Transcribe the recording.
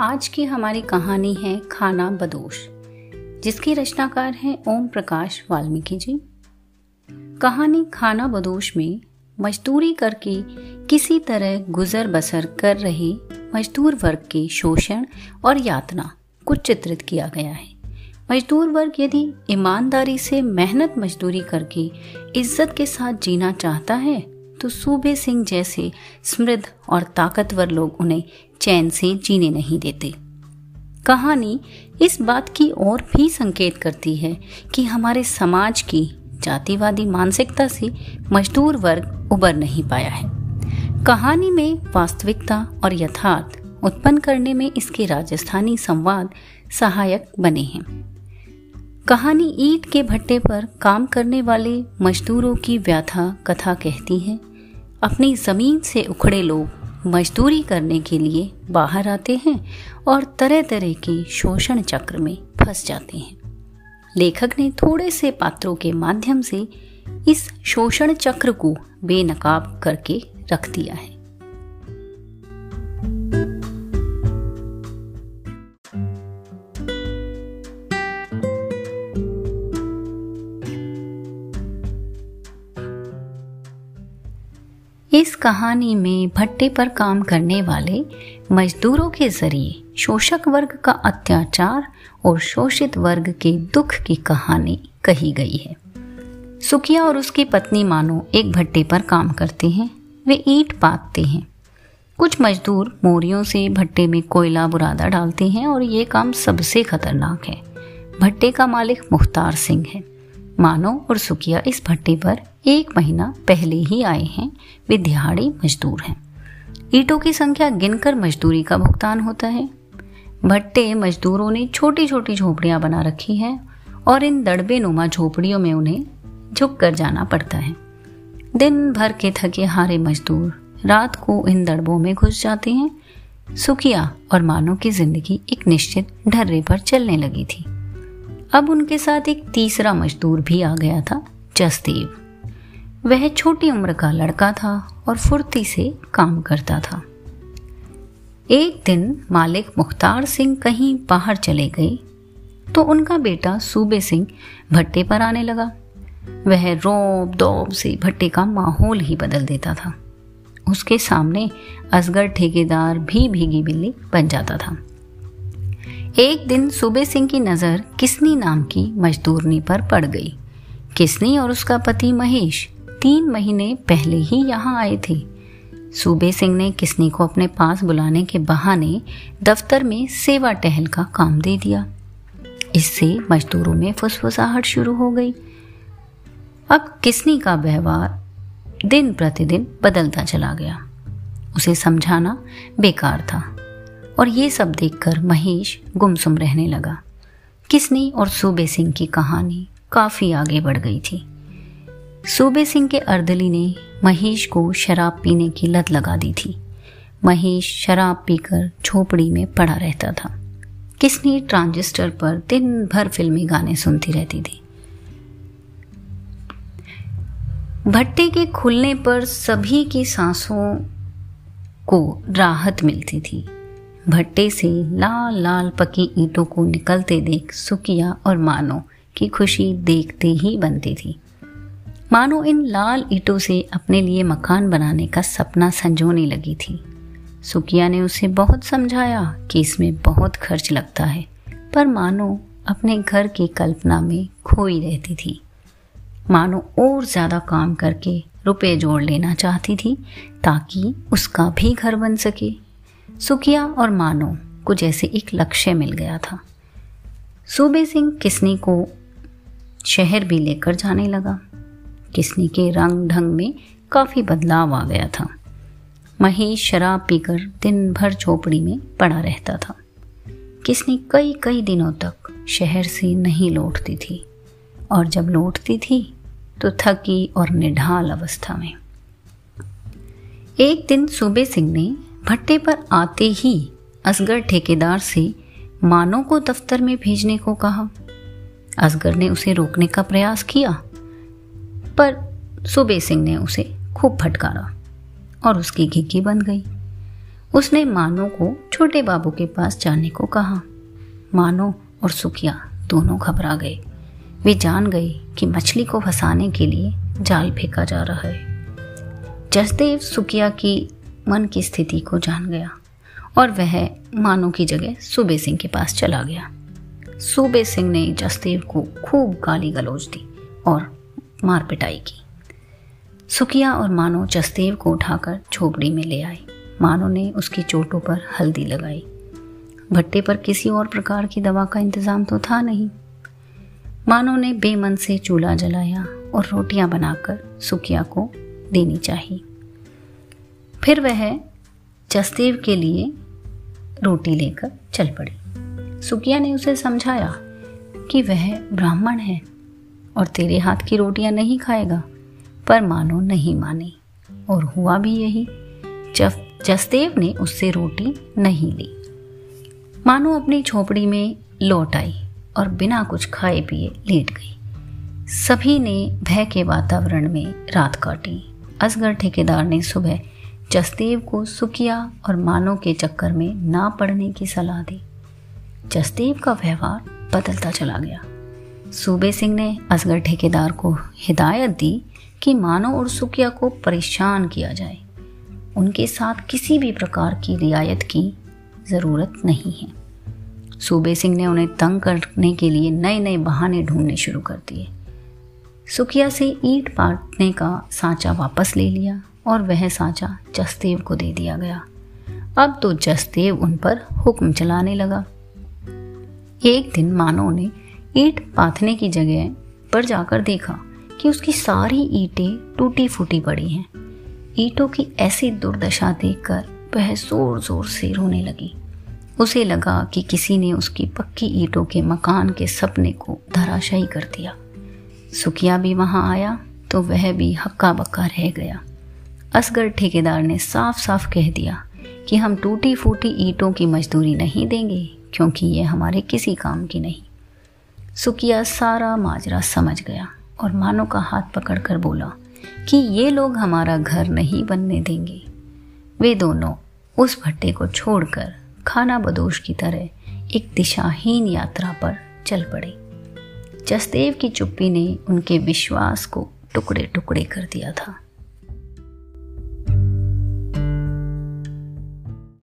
आज की हमारी कहानी है खाना बदोश, जिसके रचनाकार हैं ओम प्रकाश वाल्मीकि जी। कहानी खाना बदोश में मजदूरी करके किसी तरह गुजर बसर कर रहे मजदूर वर्ग के शोषण और यातना को चित्रित किया गया है। मजदूर वर्ग यदि ईमानदारी से मेहनत मजदूरी करके इज़्ज़त के साथ जीना चाहता है तो सूबे सिंह जैसे समृद्ध और ताकतवर लोग उन्हें चैन से जीने नहीं देते। कहानी इस बात की ओर भी संकेत करती है कि हमारे समाज की जातिवादी मानसिकता से मजदूर वर्ग उबर नहीं पाया है। कहानी में वास्तविकता और यथार्थ उत्पन्न करने में इसके राजस्थानी संवाद सहायक बने हैं। कहानी ईट के भट्टे पर काम करने वाले मजदूरों की व्याथा कथा कहती है अपनी ज़मीन से उखड़े लोग मजदूरी करने के लिए बाहर आते हैं और तरह तरह के शोषण चक्र में फंस जाते हैं। लेखक ने थोड़े से पात्रों के माध्यम से इस शोषण चक्र को बेनकाब करके रख दिया है। इस कहानी में भट्टे पर काम करने वाले मजदूरों के ज़रिए शोषक वर्ग का अत्याचार और शोषित वर्ग के दुख की कहानी कही गई है। सुखिया और उसकी पत्नी मानो एक भट्टे पर काम करते हैं, वे ईट पातते हैं। कुछ मजदूर मोरियों से भट्टे में कोयला बुरादा डालते हैं और ये काम सबसे खतरनाक है। भट्टे का मालिक मुख्तार सिंह है। मानो और सुखिया इस भट्टे पर एक महीना पहले ही आए हैं, वे दिहाड़ी मजदूर हैं। ईटों की संख्या गिनकर मजदूरी का भुगतान होता है। भट्टे मजदूरों ने छोटी छोटी झोपड़ियाँ बना रखी हैं और इन दड़बे नुमा झोपड़ियों में उन्हें झुक कर जाना पड़ता है। दिन भर के थके हारे मजदूर रात को इन दड़बों में घुस जाते हैं। सुखिया और मानो की ज़िंदगी एक निश्चित ढर्रे पर चलने लगी थी। अब उनके साथ एक तीसरा मजदूर भी आ गया था, जसदेव। वह छोटी उम्र का लड़का था और फुर्ती से काम करता था। एक दिन मालिक मुख्तार सिंह कहीं बाहर चले गए तो उनका बेटा सूबे सिंह भट्टे पर आने लगा। वह रोब दौब से भट्टे का माहौल ही बदल देता था। उसके सामने असगर ठेकेदार भी भीगी बिल्ली बन जाता था। एक दिन सूबे सिंह की नज़र किसनी नाम की मजदूरनी पर पड़ गई। किसनी और उसका पति महेश तीन महीने पहले ही यहाँ आए थे। सूबे सिंह ने किसनी को अपने पास बुलाने के बहाने दफ्तर में सेवा टहल का काम दे दिया। इससे मजदूरों में फुसफुसाहट शुरू हो गई। अब किसनी का व्यवहार दिन प्रतिदिन बदलता चला गया। उसे समझाना बेकार था। और ये सब देखकर महेश गुमसुम रहने लगा। किसनी और सूबे सिंह की कहानी काफ़ी आगे बढ़ गई थी। सूबे सिंह के अर्दली ने महेश को शराब पीने की लत लगा दी थी। महेश शराब पीकर झोपड़ी में पड़ा रहता था। किसनी ट्रांजिस्टर पर दिन भर फिल्मी गाने सुनती रहती थी। भट्टे के खुलने पर सभी की सांसों को राहत मिलती थी। भट्टे से लाल लाल पकी ईंटों को निकलते देख सुकिया और मानो की खुशी देखते ही बनती थी। मानो इन लाल ईंटों से अपने लिए मकान बनाने का सपना संजोने लगी थी। सुकिया ने उसे बहुत समझाया कि इसमें बहुत खर्च लगता है, पर मानो अपने घर की कल्पना में खोई रहती थी। मानो और ज़्यादा काम करके रुपए जोड़ लेना चाहती थी ताकि उसका भी घर बन सके। सुखिया और मानो को जैसे एक लक्ष्य मिल गया था। सूबे सिंह किसनी को शहर भी लेकर जाने लगा? किसनी के रंग ढंग में काफ़ी बदलाव आ गया था। महेश शराब पीकर दिन भर झोपड़ी में पड़ा रहता था। किसनी कई कई दिनों तक शहर से नहीं लौटती थी। और जब लौटती थी तो थकी और निढाल अवस्था में। एक दिन सूबे सिंह ने भट्टे पर आते ही असगर ठेकेदार से मानो को दफ्तर में भेजने को कहा। असगर ने उसे रोकने का प्रयास किया, पर सुबे सिंह ने उसे खूब फटकारा और उसकी घिघी बन गई। उसने मानो को छोटे बाबू के पास जाने को कहा। मानो और सुखिया दोनों घबरा गए। वे जान गए कि मछली को फंसाने के लिए जाल फेंका जा रहा है। जसदेव सुकिया की मन की स्थिति को जान गया और वह मानो की जगह सूबे सिंह के पास चला गया। सूबे सिंह ने जसदेव को खूब गाली गलौज दी और मार पिटाई की। सुकिया और मानो जसदेव को उठाकर झोपड़ी में ले आई मानो ने उसकी चोटों पर हल्दी लगाई। भट्टे पर किसी और प्रकार की दवा का इंतज़ाम तो था नहीं। मानो ने बेमन से चूल्हा जलाया और रोटियाँ बनाकर सुकिया को देनी चाहिए फिर वह जसदेव के लिए रोटी लेकर चल पड़ी। सुकिया ने उसे समझाया कि वह ब्राह्मण है और तेरे हाथ की रोटियाँ नहीं खाएगा, पर मानो नहीं मानी। और हुआ भी यही, जब जसदेव ने उससे रोटी नहीं ली। मानो अपनी झोपड़ी में लौट आई और बिना कुछ खाए पिए लेट गई। सभी ने भय के वातावरण में रात काटी। असगर ठेकेदार ने सुबह जसदेव को सुकिया और मानो के चक्कर में ना पड़ने की सलाह दी। जसदेव का व्यवहार बदलता चला गया। सूबे सिंह ने असगर ठेकेदार को हिदायत दी कि मानो और सुकिया को परेशान किया जाए। उनके साथ किसी भी प्रकार की रियायत की ज़रूरत नहीं है। सूबे सिंह ने उन्हें तंग करने के लिए नए नए बहाने ढूँढने शुरू कर दिए। सुकिया से ईट पाटने का सांचा वापस ले लिया। और वह सांचा जसदेव को दे दिया गया। अब तो जसदेव उन पर हुक्म चलाने लगा। एक दिन मानो ने ईट पाथने की जगह पर जाकर देखा कि उसकी सारी ईंटें टूटी फूटी पड़ी हैं। ईंटों की ऐसी दुर्दशा देखकर वह ज़ोर ज़ोर से रोने लगी। उसे लगा कि किसी ने उसकी पक्की ईंटों के मकान के सपने को धराशायी कर दिया। सुखिया भी वहाँ आया तो वह भी हक्का बक्का रह गया। असगर ठेकेदार ने साफ़ साफ़ कह दिया कि हम टूटी फूटी ईंटों की मजदूरी नहीं देंगे, क्योंकि ये हमारे किसी काम की नहीं। सुकिया सारा माजरा समझ गया और मानो का हाथ पकड़कर बोला कि ये लोग हमारा घर नहीं बनने देंगे। वे दोनों उस भट्टे को छोड़कर खाना बदोश की तरह एक दिशाहीन यात्रा पर चल पड़े। जसदेव की चुप्पी ने उनके विश्वास को टुकड़े टुकड़े कर दिया था।